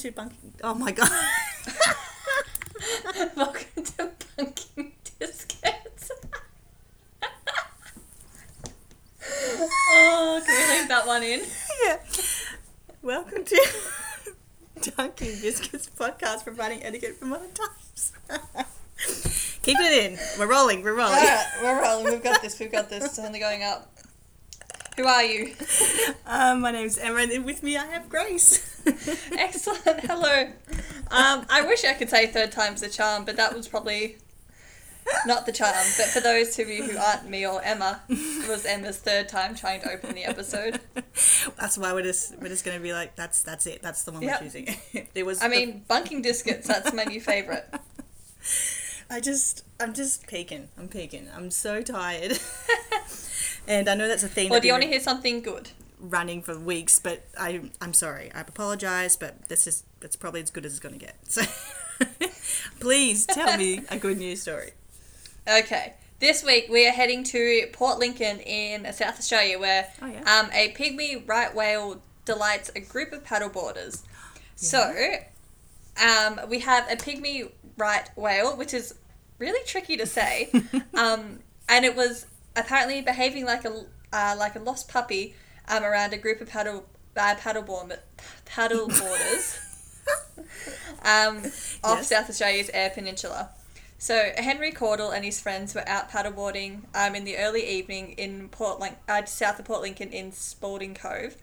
to Bunking. Oh my god. Welcome to Bunking Biscuits. oh, can we leave that one in? yeah. Welcome to Dunking Biscuits podcast, providing etiquette for modern times. Keep it in. We're rolling. We're rolling. Alright, we're rolling. We've got this. We've got this. It's only going up. Who are you? Um, my name's Emma, and with me I have Grace. Excellent. Hello. Um, I wish I could say third time's the charm, but that was probably not the charm. But for those of you who aren't me or Emma, it was Emma's third time trying to open the episode. that's why we're just we're just gonna be like that's that's it. That's the one Yep. we're choosing. it was. I the- mean, bunking biscuits, that's my new favourite. I just I'm just peeking. I'm peeking. I'm so tired. and I know that's a theme. Well, do you want to hear something good? Running for weeks, but I I'm sorry. I apologize, but this is it's probably as good as it's gonna get. So please tell me a good news story. Okay. This week we are heading to Port Lincoln in South Australia where Oh, yeah. um, a pygmy right whale delights a group of paddleboarders. So, um, we have a pygmy right whale, which is really tricky to say, um, and it was apparently behaving like a uh, like a lost puppy um, around a group of paddle uh, paddleboard paddleboarders um, off South Australia's Eyre Peninsula. So Henry Caudle and his friends were out paddleboarding um, in the early evening in Port Lin- uh, south of Port Lincoln in Spalding Cove,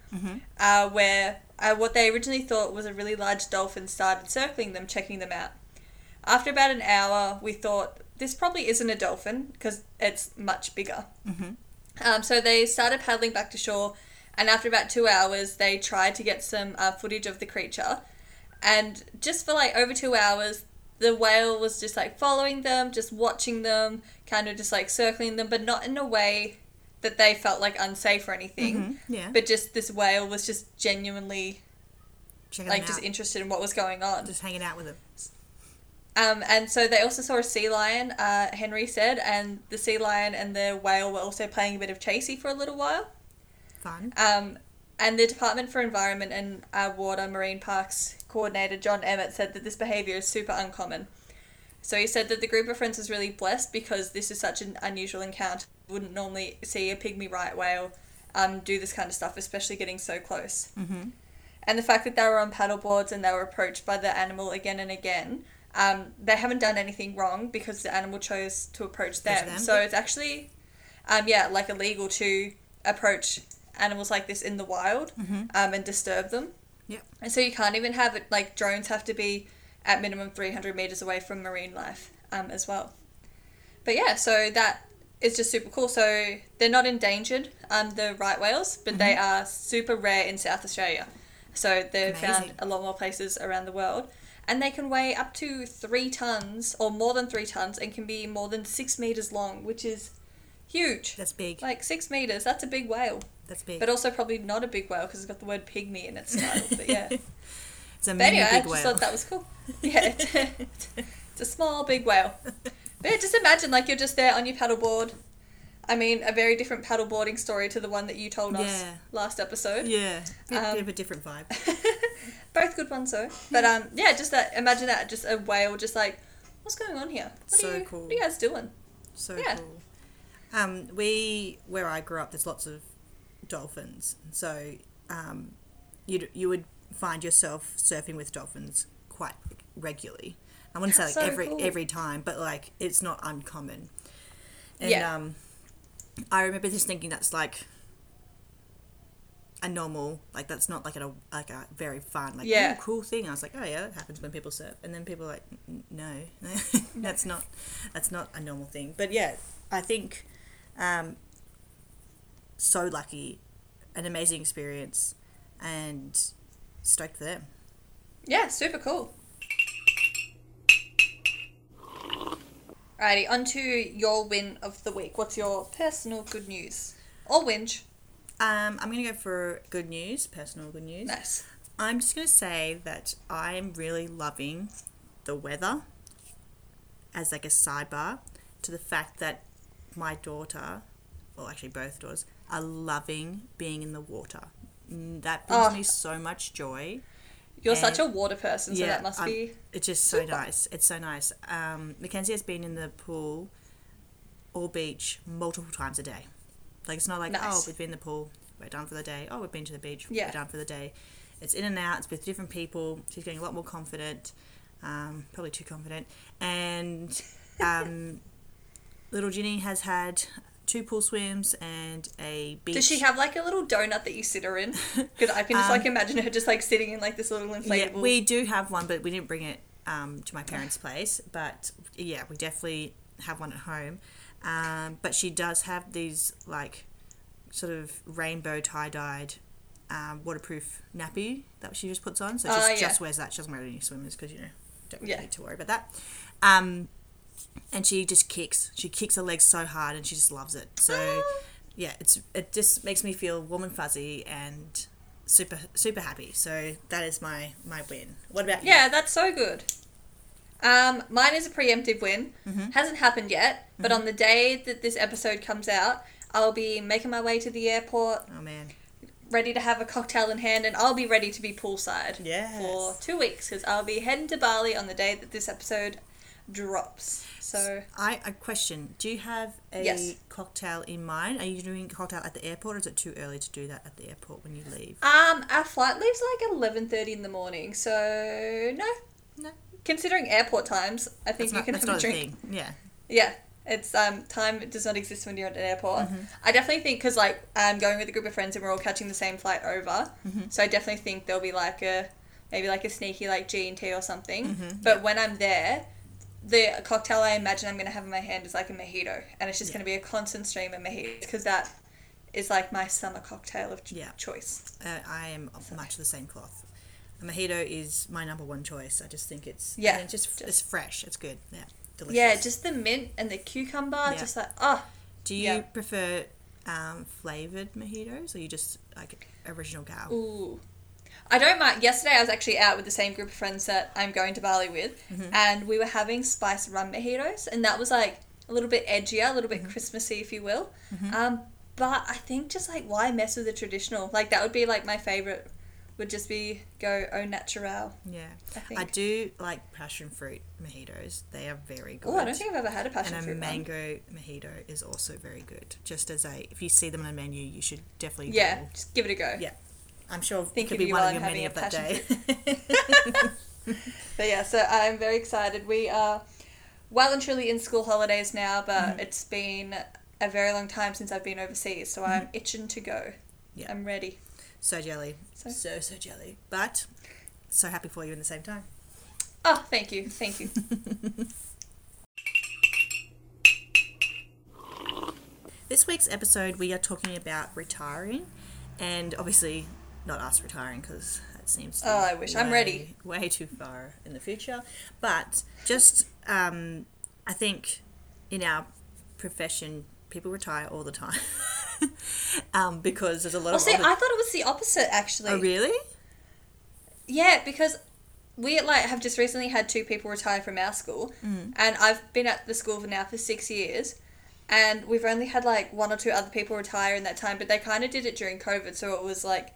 uh, where uh, what they originally thought was a really large dolphin started circling them, checking them out. After about an hour, we thought this probably isn't a dolphin because it's much bigger. Um, so they started paddling back to shore, and after about two hours, they tried to get some uh, footage of the creature. And just for like over two hours, the whale was just like following them, just watching them, kind of just like circling them, but not in a way that they felt like unsafe or anything. Yeah. But just this whale was just genuinely Checking like just interested in what was going on. just hanging out with them. Um, and so they also saw a sea lion, uh, Henry said, and the sea lion and the whale were also playing a bit of chasey for a little while. Fun. Um, and the Department for Environment and uh, Water Marine Parks coordinator John Emmett said that this behaviour is super uncommon. So he said that the group of friends was really blessed because this is such an unusual encounter. Wouldn't normally see a pygmy right whale um, do this kind of stuff, especially getting so close. Mm-hmm. And the fact that they were on paddleboards and they were approached by the animal again and again, um, they haven't done anything wrong because the animal chose to approach them. them, So it's actually, um, yeah, like illegal to approach animals like this in the wild um, and disturb them. Yep. And so you can't even have it like drones have to be at minimum 300 meters away from marine life um, as well. But yeah, so that is just super cool. So they're not endangered, um, the right whales, but they are super rare in South Australia. So they're found a lot more places around the world. And they can weigh up to three tons or more than three tons and can be more than six meters long, which is huge. That's big. Like six meters, that's a big whale. That's big. But also probably not a big whale because it's got the word pygmy in its title. But yeah. it's a But anyway, I big just whale. thought that was cool. Yeah, it's, it's a small big whale. But yeah, just imagine like you're just there on your paddleboard. I mean, a very different paddleboarding story to the one that you told us Yeah. last episode. yeah, bit, Um, bit of a different vibe. Both good ones though. But um, yeah, just that. Imagine that, just a whale, just like, what's going on here? What So are you, cool. What are you guys doing? So Yeah. cool. Um, we where I grew up, there's lots of dolphins, so um, you you would find yourself surfing with dolphins quite regularly. I wouldn't say like So every cool. every time, but like it's not uncommon. And Yeah. um, I remember just thinking that's like a normal, like that's not like a like a very fun, like Yeah. cool thing. I was like, oh yeah, that happens when people surf, and then people are like, "N- no, that's not that's not a normal thing. But yeah, I think um, so lucky, an amazing experience, and stoked for them. Yeah, super cool. Alrighty, on to your win of the week. What's your personal good news? Or whinge. Um, I'm gonna go for good news, personal good news. Nice. I'm just gonna say that I'm really loving the weather as like a sidebar to the fact that my daughter, well actually both daughters, are loving being in the water. Mm, That brings Oh. me so much joy. You're And- such a water person, so that must I'm- be. It's just so super. nice. It's so nice. Um, Mackenzie has been in the pool or beach multiple times a day. Like it's not like oh we've been in the pool, we're done for the day. Oh we've been to the beach, Yeah. we're done for the day. It's in and out. It's with different people. She's getting a lot more confident. Um, probably too confident. And um, little Ginny has had two pool swims and a beach. Does she have like a little donut that you sit her in? Because I can just like imagine her just like sitting in like this little inflatable. Um, Yeah, we do have one, but we didn't bring it um, to my parents' place. But yeah, we definitely have one at home. Um, but she does have these like sort of rainbow tie dyed um, waterproof nappy that she just puts on. So she just, yeah. just wears that. She doesn't wear any swimmers because you know don't really Yeah. need to worry about that. Um, and she just kicks. She kicks her legs so hard, and she just loves it. So Oh. yeah, it's it just makes me feel warm and fuzzy and super super happy. So that is my my win. What about you? Yeah, that's so good. Um, mine is a preemptive win. Mm-hmm. Hasn't happened yet, but on the day that this episode comes out, I'll be making my way to the airport, Oh man. ready to have a cocktail in hand, and I'll be ready to be poolside Yes. for two weeks because I'll be heading to Bali on the day that this episode drops. So I a question. Do you have a Yes. cocktail in mind? Are you doing a cocktail at the airport, or is it too early to do that at the airport when you leave? Um, our flight leaves like eleven thirty in the morning, so no. No. Considering airport times, I think you can have a a drink. thing. Yeah. Yeah, it's um time does not exist when you're at an airport. Mm-hmm. I definitely think because like I'm going with a group of friends and we're all catching the same flight over, Mm-hmm. so I definitely think there'll be like a maybe like a sneaky like G and T or something. Mm-hmm. But when I'm there. The cocktail I imagine I'm going to have in my hand is like a mojito, and it's just Yeah. going to be a constant stream of mojitos because that is like my summer cocktail of Yeah. choice. Uh, I am of much the same cloth. A mojito is my number one choice. I just think it's Yeah, it's just, just- it's fresh. It's good. Yeah. Delicious. Yeah, just the mint and the cucumber, Yeah. just like oh Do you yeah. prefer um, flavored mojitos, or you just like original gal? Ooh. I don't mind. Yesterday, I was actually out with the same group of friends that I'm going to Bali with, Mm-hmm. and we were having spiced rum mojitos, and that was like a little bit edgier, a little Mm-hmm. bit Christmassy, if you will. Um, but I think just like why mess with the traditional? Like that would be like my favorite. Would just be go au natural. Yeah. I. I do like passion fruit mojitos. They are very good. Oh, I don't think I've ever had a passion and a fruit one. mango mojito is also very good. Just as a, if you see them on a menu, you should definitely. Yeah, dabble. just give it a go. Yeah. I'm sure Think it could of be you one of your many of that day. But yeah, so I'm very excited. We are well and truly in school holidays now, but Mm-hmm. it's been a very long time since I've been overseas, so I'm itching to go. Mm-hmm. Yeah. I'm ready. so jelly, So- so so jelly, but so happy for you in the same time. Oh, thank you, thank you. This week's episode, we are talking about retiring, and obviously not us retiring because that seems. to Oh, I wish. I'm ready. Way too far in the future, but just um, I think in our profession, people retire all the time um, because there's a lot Oh, of. see, older- I thought it was the opposite actually. oh, really? Yeah, because we like have just recently had two people retire from our school, Mm. and I've been at the school for now for six years, and we've only had like one or two other people retire in that time, but they kind of did it during COVID, so it was like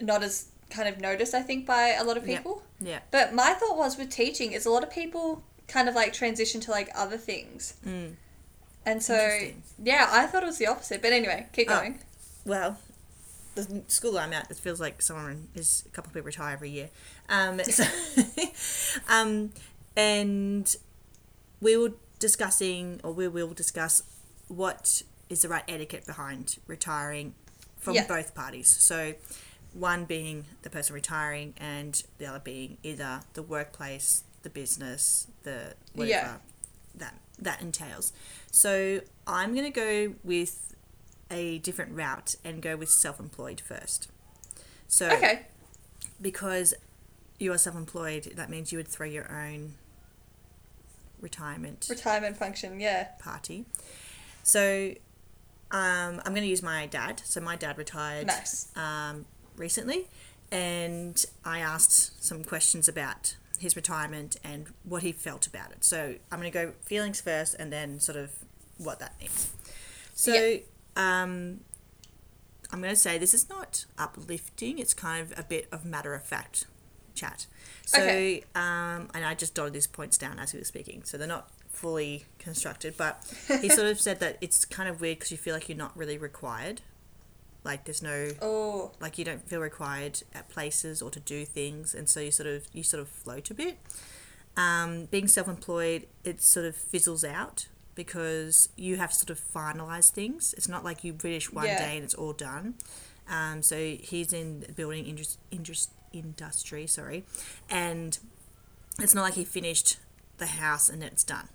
not as kind of noticed, I think, by a lot of people. Yeah. But my thought was with teaching is a lot of people kind of like transition to like other things. Mm. And so, yeah, I thought it was the opposite. But anyway, keep Oh. going. Well, the school I'm at, it feels like someone is a couple of people retire every year. Um, so, um, and we were discussing, or we will discuss, what is the right etiquette behind retiring from Yeah. both parties. So, one being the person retiring, and the other being either the workplace, the business, the whatever Yeah. that that entails. So, I'm going to go with a different route and go with self-employed first. So Okay. because you are self-employed, that means you would throw your own retirement Retirement function, yeah. party. So um, I'm going to use my dad. So my dad retired Nice. um, recently, and I asked some questions about his retirement and what he felt about it. So I'm going to go feelings first, and then sort of what that means. So Yeah. um, I'm going to say this is not uplifting. It's kind of a bit of matter of fact chat. So, Okay. um, and I just dotted these points down as we were speaking. So they're not fully constructed, but he sort of said that it's kind of weird because you feel like you're not really required. Like there's no Oh, like you don't feel required at places or to do things and so you sort of you sort of float a bit. Um, being self-employed it sort of fizzles out because you have to sort of finalize things. It's not like you finish one Yeah. day and it's all done. Um, so he's in the building indus- indus- industry sorry and it's not like he finished the house and it's done.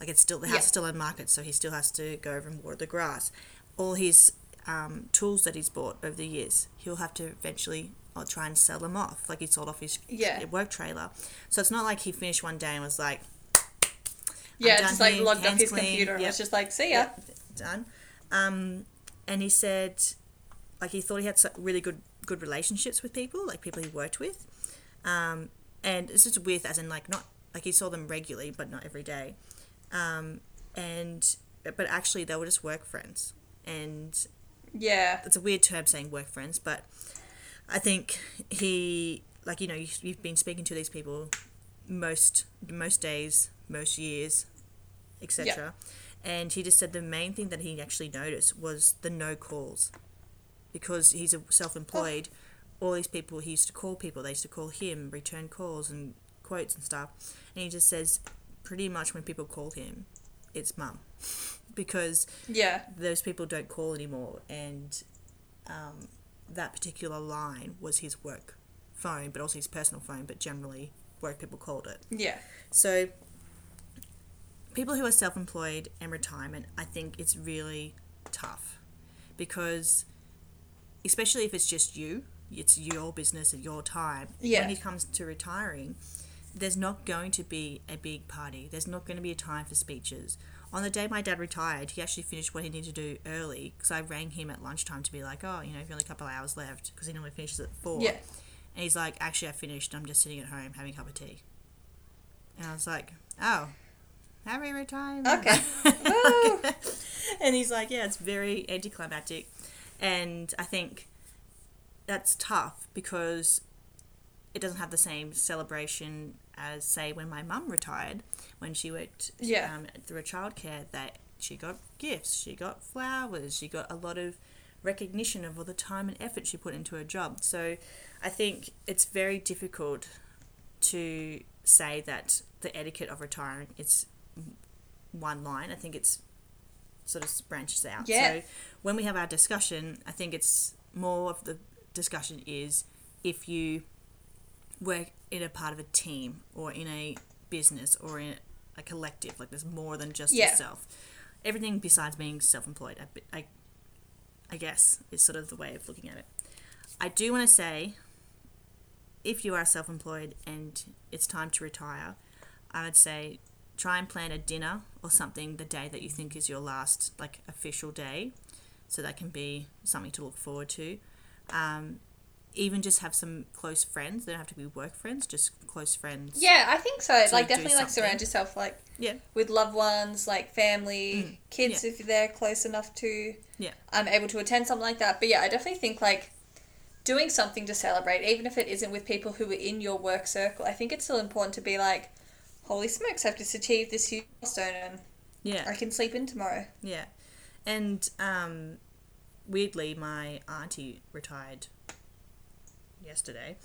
Like it's still the house Yeah. is still on market so he still has to go over and water the grass. All his um, tools that he's bought over the years, he'll have to eventually uh, try and sell them off. Like he sold off his Yeah. work trailer. So it's not like he finished one day and was like, yeah, just like here, logged off his clean, computer and yep. was just like, see ya. done. Um, and he said, like he thought he had really good good relationships with people, like people he worked with. Um, and this is with, as in like not like he saw them regularly, but not every day. Um, and but actually they were just work friends, and Yeah. it's a weird term saying work friends, but I think he like you know you've, been speaking to these people most most days, most years, etc. And he just said the main thing that he actually noticed was the no calls, because he's a self-employed. Oh. All these people he used to call people. They used to call him, return calls and quotes and stuff. And he just says, pretty much when people call him, it's mum, because Yeah. those people don't call anymore and um, that particular line was his work phone but also his personal phone but generally work people called it Yeah. so people who are self-employed and retirement i think it's really tough because especially if it's just you it's your business and your time Yeah. when it comes to retiring there's not going to be a big party there's not going to be a time for speeches on the day my dad retired he actually finished what he needed to do early because i rang him at lunchtime to be like oh you know you've only a couple of hours left because he normally finishes at four Yeah. and he's like actually i finished i'm just sitting at home having a cup of tea and i was like oh happy retirement Okay. Woo. and he's like, yeah, it's very anticlimactic. And I think that's tough because it doesn't have the same celebration as, say, when my mum retired, when she worked Yeah. um, through a childcare, that she got gifts, she got flowers, she got a lot of recognition of all the time and effort she put into her job. So I think it's very difficult to say that the etiquette of retiring is one line. I think it's sort of branches out. Yeah. So when we have our discussion, I think it's more of the discussion is if you work in a part of a team or in a business or in a collective, like there's more than just Yeah. yourself. Everything besides being self-employed, I, I, I guess, is sort of the way of looking at it. I do want to say, if you are self-employed and it's time to retire, I would say try and plan a dinner or something the day that you think is your last like official day, so that can be something to look forward to. Um, even just have some close friends. They don't have to be work friends, just close friends. Yeah, I think so. Like definitely like surround yourself like Yeah. with loved ones, like family, Mm, kids if they're close enough to Yeah. um able to attend something like that. But yeah, I definitely think like doing something to celebrate, even if it isn't with people who are in your work circle, I think it's still important to be like, Holy smokes, I've just achieved this huge milestone and Yeah. I can sleep in tomorrow. Yeah, and um, weirdly, my auntie retired yesterday,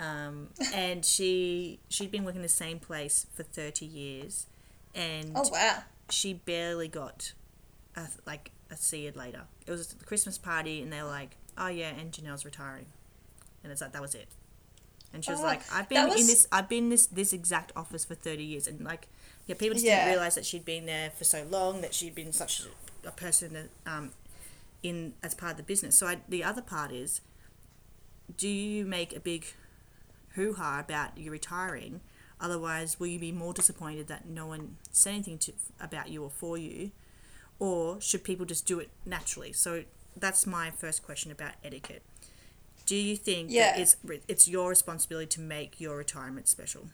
um, and she she'd been working the same place for thirty years, and Oh wow. she barely got a, like a see you later. It was the Christmas party, and they were like, "Oh yeah, and Janelle's retiring," and it's like that was it. And she was Oh, like, "I've been in this. I've been in this this exact office for thirty years," and like, yeah, people just Yeah. didn't realize that she'd been there for so long, that she'd been such a person that, um, in as part of the business. So I, the other part is, do you make a big hoo ha about you retiring? Otherwise, will you be more disappointed that no one said anything to, about you or for you? Or should people just do it naturally? So that's my first question about etiquette. Do you think Yeah. it's, it's your responsibility to make your retirement special?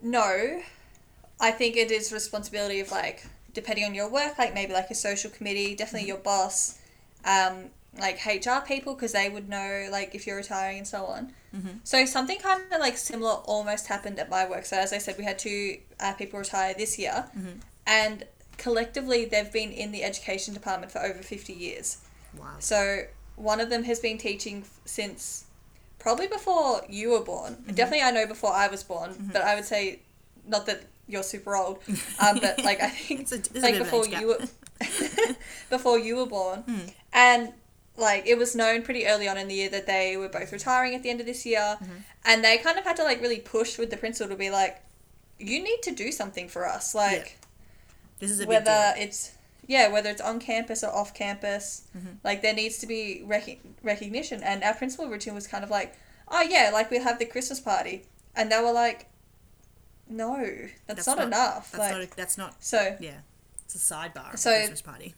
No. I think it is responsibility of like depending on your work, like maybe like a social committee, definitely your boss. Um, like HR people because they would know like if you're retiring and so on. Mm-hmm. So something kind of like similar almost happened at my work. So as I said, we had two uh, people retire this year, Mm-hmm. and collectively they've been in the education department for over fifty years. Wow. So one of them has been teaching since probably before you were born. Definitely, I know before I was born, but I would say not that you're super old, um, but like I think It's a- a like bit of an before you were before you were born, Hmm. and like it was known pretty early on in the year that they were both retiring at the end of this year, Mm-hmm. and they kind of had to like really push with the principal to be like, you need to do something for us, like This is a big whether deal. it's yeah whether it's on campus or off campus Mhm. like there needs to be rec- recognition and our principal routine was kind of like oh yeah like we'll have the christmas party and they were like no that's, That's not, not- enough That's like not. A, that's not. so Yeah. It's a sidebar. So- Christmas party.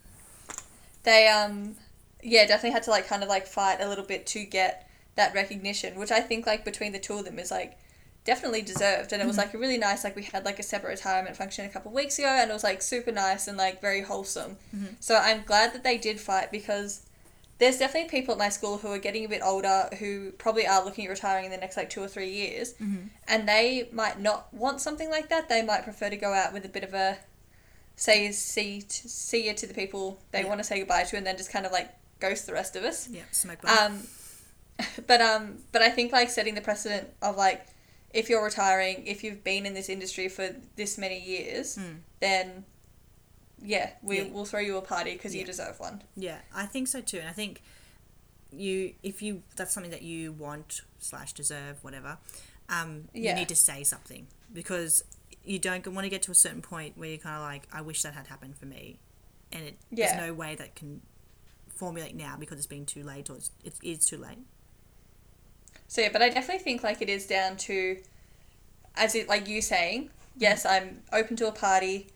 they um yeah definitely had to like kind of like fight a little bit to get that recognition which i think like between the two of them is like definitely deserved and it was like a really nice like we had like a separate retirement function a couple of weeks ago and it was like super nice and like very wholesome Mhm. so i'm glad that they did fight because there's definitely people at my school who are getting a bit older who probably are looking at retiring in the next like two or three years Mhm. and they might not want something like that they might prefer to go out with a bit of a say see to, see you to the people they Yeah. want to say goodbye to and then just kind of like ghost the rest of us Yeah. Smoke bomb. um, but um, but I think like setting the precedent of like, if you're retiring, if you've been in this industry for this many years, Mm. then yeah, we Yeah. will throw you a party because you deserve one. Yeah, I think so too, and I think you, if you, that's something that you want slash deserve, whatever. Um, Yeah. you need to say something because you don't want to get to a certain point where you're kind of like, I wish that had happened for me, and it, Yeah. there's no way that can formulate now because it's been too late or it's, it is too late. So yeah, but I definitely think like it is down to, as it like you saying, yes, mm-hmm. I'm open to a party,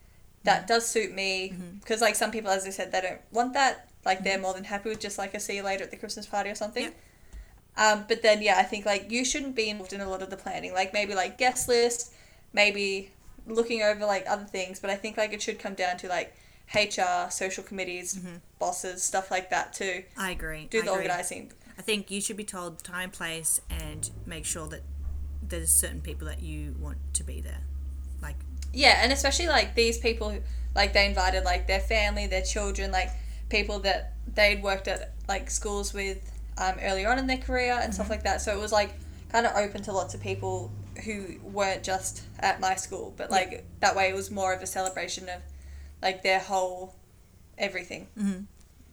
that does suit me mm-hmm. because like some people, as I said, they don't want that. Like they're mm-hmm. more than happy with just like a see you later at the Christmas party or something. Yep. Um, but then yeah, I think like you shouldn't be involved in a lot of the planning. Like maybe like guest list, maybe looking over like other things. But I think like it should come down to like HR, social committees, bosses, stuff like that too. I agree. do I the agree. organizing. I think you should be told time, place, and make sure that there's certain people that you want to be there. Like, Yeah, and especially like these people, like they invited like their family, their children, like people that they'd worked at like schools with um, earlier on in their career and stuff like that. So it was like kind of open to lots of people who weren't just at my school, but like that way it was more of a celebration of like their whole everything.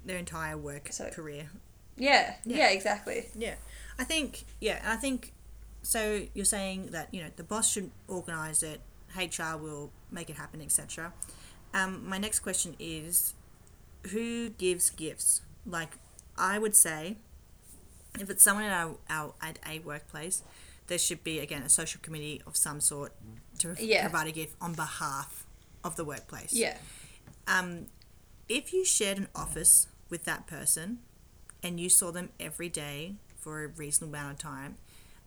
their entire work So- career. Yeah, Yeah. yeah, exactly. Yeah, I think yeah, I think so. You're saying that you know the boss should organise it, HR will make it happen, etc. Um, my next question is, who gives gifts? Like, I would say, if it's someone at our, our at a workplace, there should be again a social committee of some sort to Yeah. provide a gift on behalf of the workplace Yeah, um, if you shared an office with that person and you saw them every day for a reasonable amount of time,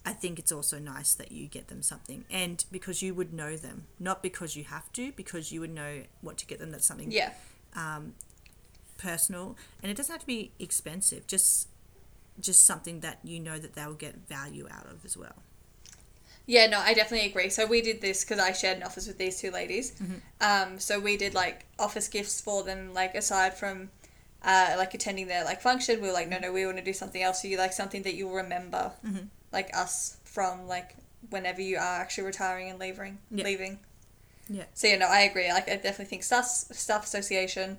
I think it's also nice that you get them something. And because you would know them, not because you have to, because you would know what to get them. That's something yeah, um, personal, and it doesn't have to be expensive. Just just something that you know that they'll get value out of as well. Yeah, no, I definitely agree. So we did this because I shared an office with these two ladies. Um, so we did like office gifts for them, like aside from uh, like attending their like function. We were like, no, no, we want to do something else for you, like something that you'll remember, like us from like whenever you are actually retiring and leaving. Yeah. Leaving. Yeah. So yeah, no, I agree. Like I definitely think staff staff association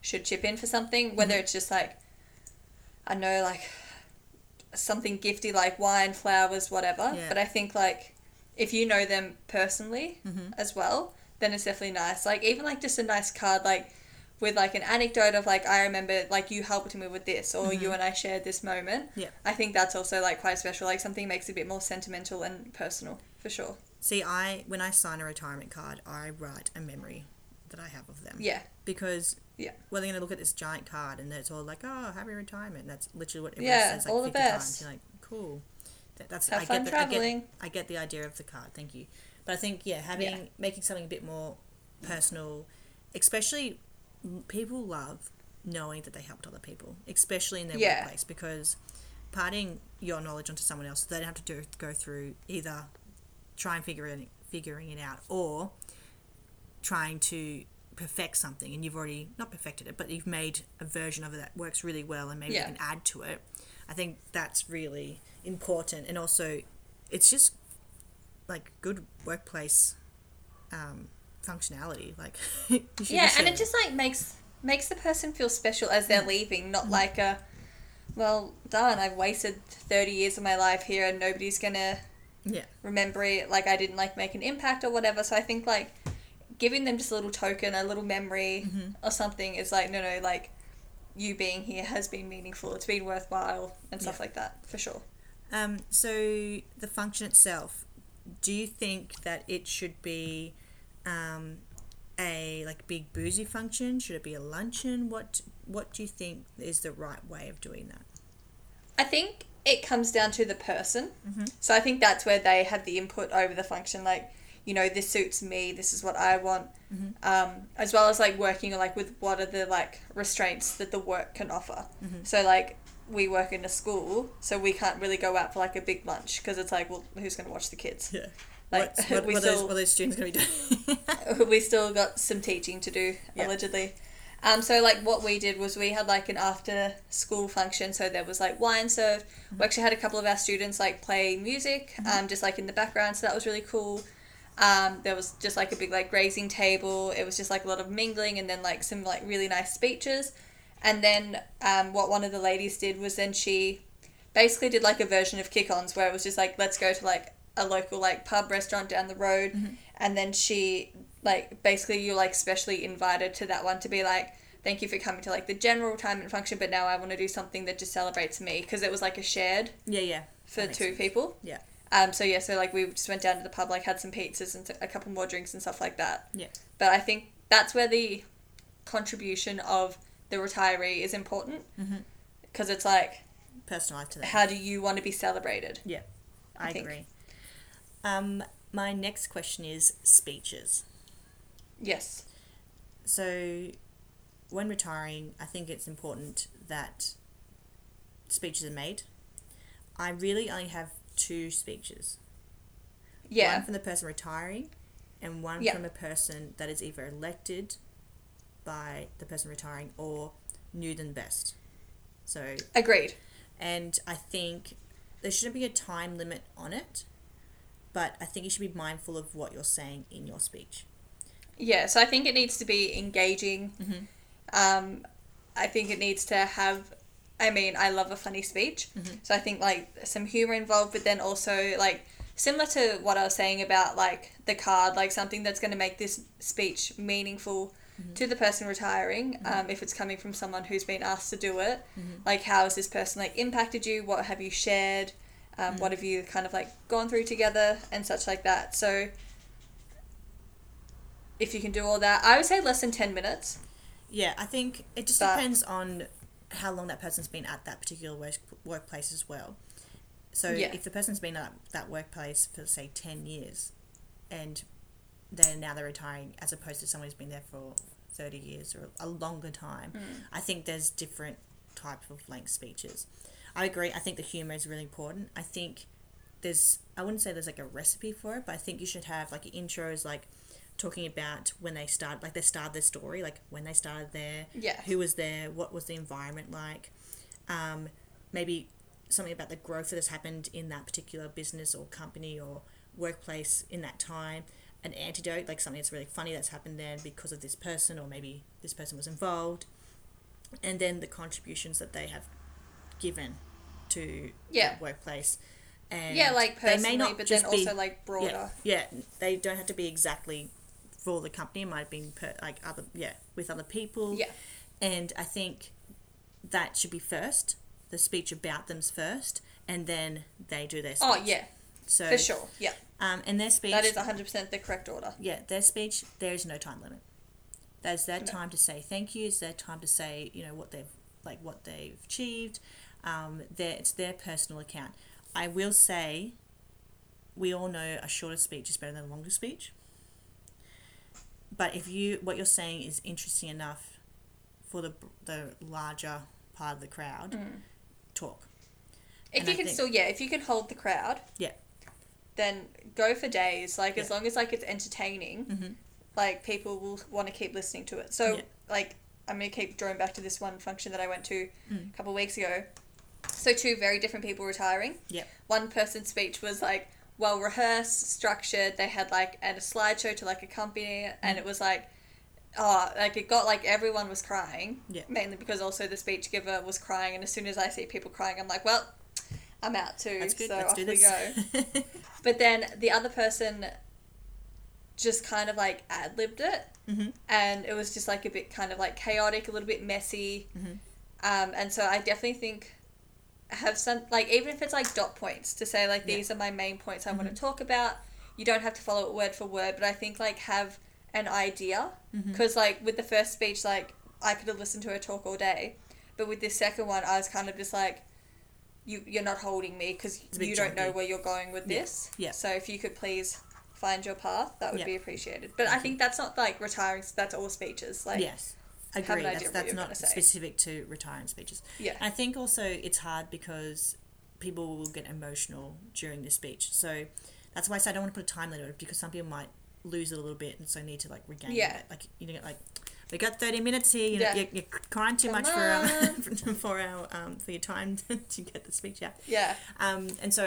should chip in for something, whether it's just like I know like something gifty like wine, flowers, whatever. Yeah. But I think like if you know them personally mm-hmm. as well, then it's definitely nice. Like even like just a nice card like with like an anecdote of like I remember like you helped me with this or you mm-hmm. and I shared this moment. Yeah. I think that's also like quite special. Like something makes it a bit more sentimental and personal for sure. See, I when I sign a retirement card, I write a memory that I have of them. Yeah. because Yeah. well, they're going to look at this giant card and it's all like, oh, happy retirement. That's literally what everyone Yeah, says like all the 50 best. times. You're like, cool. That, that's Have I fun get the, I traveling. get, I get the idea of the card. Thank you. But I think yeah, having Yeah. making something a bit more personal, especially people love knowing that they helped other people, especially in their Yeah. workplace, because parting your knowledge onto someone else, they don't have to do go through either try and figure it figuring it out or trying to perfect something and you've already not perfected it but you've made a version of it that works really well and maybe Yeah. you can add to it i think that's really important and also it's just like good workplace um, functionality like yeah, and it just like makes makes the person feel special as Mm. they're leaving, not like a well done. I've wasted thirty years of my life here, and nobody's gonna yeah remember it. Like I didn't like make an impact or whatever. So I think like giving them just a little token, a little memory Mm-hmm. or something is like no, no, like you being here has been meaningful. It's been worthwhile and stuff Yeah. like that for sure. Um, so the function itself, do you think that it should be um, a like big boozy function? Should it be a luncheon? What What do you think is the right way of doing that? I think it comes down to the person. Mm-hmm. So I think that's where they have the input over the function. Like, you know, this suits me. This is what I want. Mm-hmm. Um, as well as like working like with what are the like restraints that the work can offer. Mm-hmm. So like we work in a school, so we can't really go out for like a big lunch because it's like, well, who's going to watch the kids? Yeah. Like, what, we what, are those, still- what are those students going to be doing? we still got some teaching to do Yeah. allegedly um, so like what we did was we had like an after school function so there was like wine served we actually had a couple of our students like play music um, just like in the background so that was really cool um, there was just like a big like grazing table. It was just like a lot of mingling and then like some like really nice speeches. And then um, what one of the ladies did was then she basically did like a version of kick-ons where it was just like let's go to like a local like pub restaurant down the road. And then she like basically you're like specially invited to that one to be like thank you for coming to like the general retirement function but now i want to do something that just celebrates me because it was like a shared yeah, yeah. for two sense. people. Yeah, um so yeah so like we just went down to the pub like had some pizzas and a couple more drinks and stuff like that yeah, but i think that's where the contribution of the retiree is important because it's like personalized to them. how do you want to be celebrated Yeah, I, I agree. Um, my next question is speeches. yes So, when retiring, I think it's important that speeches are made. I really only have two speeches. yeah One from the person retiring, and one Yeah. from a person that is either elected by the person retiring or new than best. So, agreed and I think there shouldn't be a time limit on it, but I think you should be mindful of what you're saying in your speech. Yeah, so I think it needs to be engaging. Mhm. Um, I think it needs to have. I mean, I love a funny speech, Mm-hmm. so I think like some humor involved, but then also like similar to what I was saying about like the card, like something that's going to make this speech meaningful Mm-hmm. to the person retiring. Um, if it's coming from someone who's been asked to do it, Mm-hmm. like how has this person like impacted you? What have you shared? Um, Mm-hmm. What have you kind of like gone through together and such like that. So if you can do all that, I would say less than ten minutes. Yeah, I think it just But- depends on how long that person's been at that particular work, workplace as well. So Yeah. if the person's been at that workplace for say ten years, and then now they're retiring, as opposed to someone who's been there for thirty years or a longer time, mm. I think there's different types of length speeches. I agree. I think the humor is really important. I think there's I wouldn't say there's like a recipe for it, but I think you should have like intros like talking about when they start like they started their story, like when they started there, Yeah. who was there, what was the environment like, um, maybe something about the growth that has happened in that particular business or company or workplace in that time, an antidote, like something that's really funny that's happened then because of this person or maybe this person was involved, and then the contributions that they have given to Yeah. the workplace. And Yeah, like personally, but then also like broader. yeah, yeah, they don't have to be exactly for the company. It might have been per, like other yeah with other people. Yeah. and I think that should be first. The speech about them's first, and then they do their speech. Oh yeah, so for sure. Yeah, Um, and their speech that is hundred percent the correct order. yeah, their speech, there is no time limit. There's their No. time to say thank you. It's their time to say, you know, what they've like what they've achieved. Um, their, it's their personal account. I will say, we all know a shorter speech is better than a longer speech. But if you what you're saying is interesting enough for the the larger part of the crowd talk. If And you I can think- still, yeah, if you can hold the crowd, Yeah. then go for days. Like as long as like it's entertaining, Mhm. like people will want to keep listening to it. So Yeah. like I'm gonna keep drawing back to this one function that I went to Mm. a couple of weeks ago. So two very different people retiring. Yeah. One person's speech was like well rehearsed, structured. They had like and a slideshow to like accompany it, and it was like. Oh, like it got like everyone was crying. Yeah. Mainly because also the speech giver was crying, and as soon as I see people crying, I'm like, well, I'm out too. That's good. So Let's off do we go. But then the other person just kind of like ad libbed it, Mhm. and it was just like a bit kind of like chaotic, a little bit messy. Mhm. Um, and so I definitely think have some like even if it's like dot points to say like Yeah. these are my main points I want Mhm. to talk about. You don't have to follow it word for word, but I think like have an idea because like with the first speech, like I could have listened to her talk all day, but with this second one, I was kind of just like. You, you're not holding me because you don't know where you're going with Yeah. this. Yeah. So if you could please find your path, that would Yeah. be appreciated. But I think that's not like retiring. That's all speeches. Like yes. Agree. That's, that's not specific to retirement speeches. yeah, I think also it's hard because people will get emotional during the speech. So that's why I say I don't want to put a time limit on it because some people might lose it a little bit and so need to like regain Yeah. it. Like you know, like we got thirty minutes here. You know, Yeah. you're, you're crying too Come much for our, for our um, for your time to get the speech out. yeah, Um, and so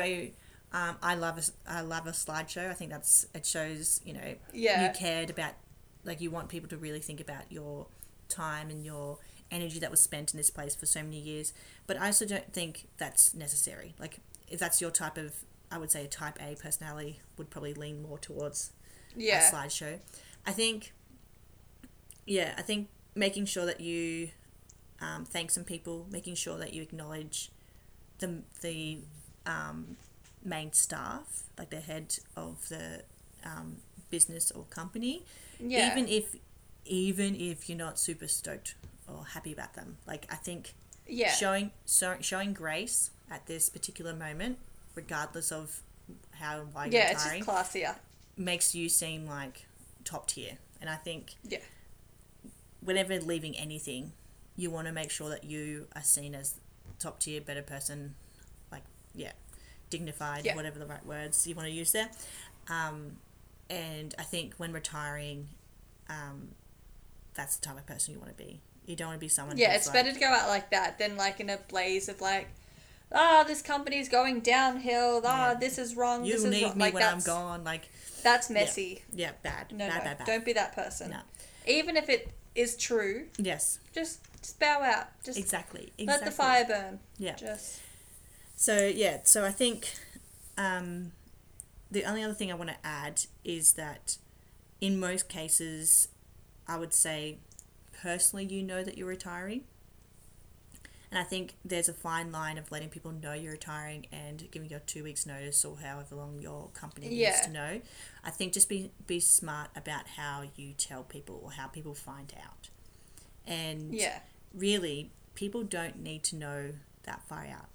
um, I love a, I love a slideshow. I think that's it shows you know yeah, you cared about like you want people to really think about your time and your energy that was spent in this place for so many years. But i also don't think that's necessary. Like if that's your type of i would say a type a personality would probably lean more towards yeah, a slideshow. I think yeah i think making sure that you um, thank some people making sure that you acknowledge the the um, main staff like the head of the um, business or company. Yeah. even if even if you're not super stoked or happy about them like i think yeah, showing so, showing grace at this particular moment regardless of how and why you're yeah. It's just retiring classier. makes you seem like top tier and i think Yeah. whenever leaving anything you want to make sure that you are seen as top tier better person like yeah dignified Yeah. whatever the right words you want to use there um, and i think when retiring um, that's the type of person you want to be you don't want to be someone Yeah, it's like, better to go out like that than like in a blaze of like, ah, this company's going downhill. Ah, Yeah. this is wrong. you'll this is need wrong. me like when i'm gone like that's messy. yeah bad No, bad no, bad bad don't be that person. No. Even if it is true, yes just just bow out. Just exactly exactly let the fire burn. yeah Just So yeah, so I think um, the only other thing I want to add is that in most cases, I would say personally, you know that you're retiring. And I think there's a fine line of letting people know you're retiring and giving your two weeks notice or however long your company needs Yeah. to know. I think just be be smart about how you tell people or how people find out. And yeah, really, people don't need to know that far out.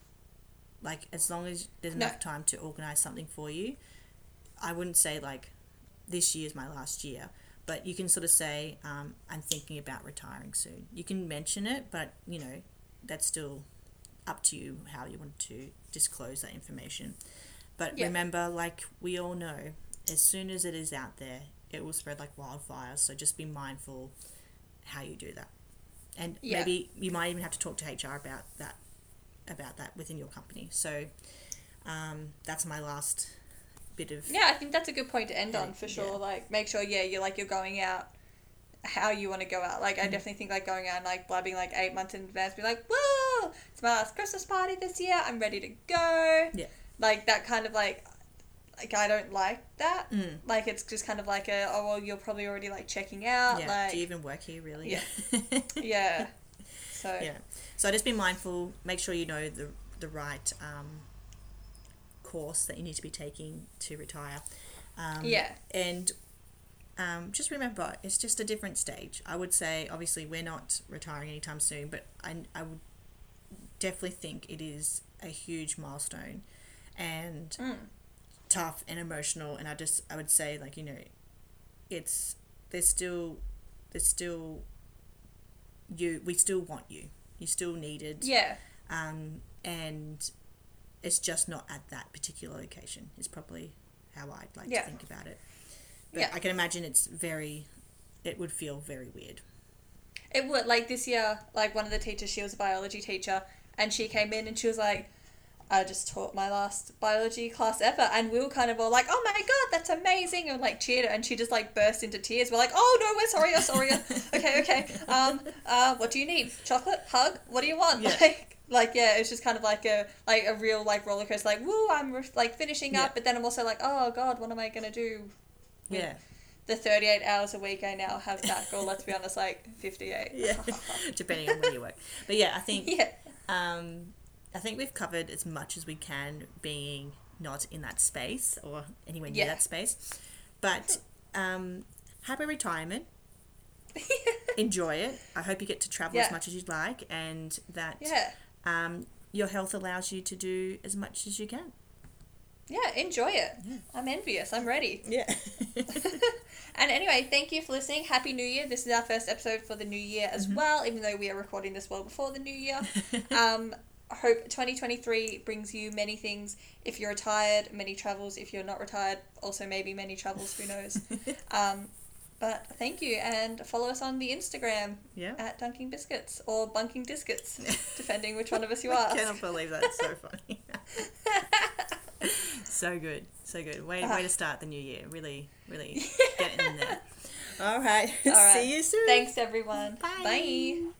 Like, as long as there's No. enough time to organize something for you, I wouldn't say, like, this year's my last year, but you can sort of say, um, I'm thinking about retiring soon. You can mention it, but, you know, that's still up to you how you want to disclose that information. But Yeah. remember, like we all know, as soon as it is out there, it will spread like wildfire. So just be mindful how you do that. And Yeah. maybe you might even have to talk to HR about that about that within your company. So um, that's my last bit of yeah. I think that's a good point to end on for sure. yeah. Like, make sure, yeah, you're like you're going out how you want to go out. Like, I Mm-hmm. definitely think like going out and like blabbing like eight months in advance, be like, whoa, it's my last Christmas party this year. I'm ready to go. Yeah. Like that kind of like. Like I don't like that. Mm. Like it's just kind of like a oh well you're probably already like checking out yeah. like do you even work here really? Yeah. yeah. So yeah. So just be mindful. Make sure you know the the right um, course that you need to be taking to retire. Um, Yeah. And um, just remember, it's just a different stage. I would say, obviously, we're not retiring anytime soon, but I, I would definitely think it is a huge milestone and Mm. tough and emotional. And I just, I would say, like, you know, it's, there's still, there's still you we still want you. You're still needed. Yeah. Um, and it's just not at that particular location. Is probably how I'd like Yeah. to think about it. But Yeah. I can imagine it's very. It would feel very weird. It would like this year. Like one of the teachers, she was a biology teacher, and she came in and she was like, "I just taught my last biology class ever," and we were kind of all like, "Oh my god, that's amazing!" and like cheered her, and she just like burst into tears. We're like, "Oh no, we're sorry, oh sorry, okay, okay. Um, uh, what do you need? Chocolate? Hug? What do you want?" Yeah. Like, like yeah, it's just kind of like a like a real like roller coaster. Like, woo, I'm re- like finishing Yeah. up, but then I'm also like, oh god, what am I gonna do? Yeah. The 38 hours a week I now have back, or let's be honest, like 58. Yeah. Depending on where you work. But yeah, I think yeah. Um, I think we've covered as much as we can being not in that space or anywhere near Yeah. that space. But um, happy retirement. Enjoy it. I hope you get to travel Yeah. as much as you'd like and that yeah. Um, your health allows you to do as much as you can. Yeah, enjoy it. I'm envious. I'm ready. Yeah. And anyway, thank you for listening. Happy New Year. This is our first episode for the new year as well, even though we are recording this well before the new year. um, hope 2023 brings you many things. If you're retired, many travels. If you're not retired, also maybe many travels. Who knows? um, but thank you, and follow us on the Instagram yeah. at Dunking Biscuits or Bunking Biscuits, depending which one of us you are. I cannot believe that. It's so funny. so good. So good. Way, way to start the new year. Really, really getting in there. All right. All right. See you soon. Thanks, everyone. Bye. Bye.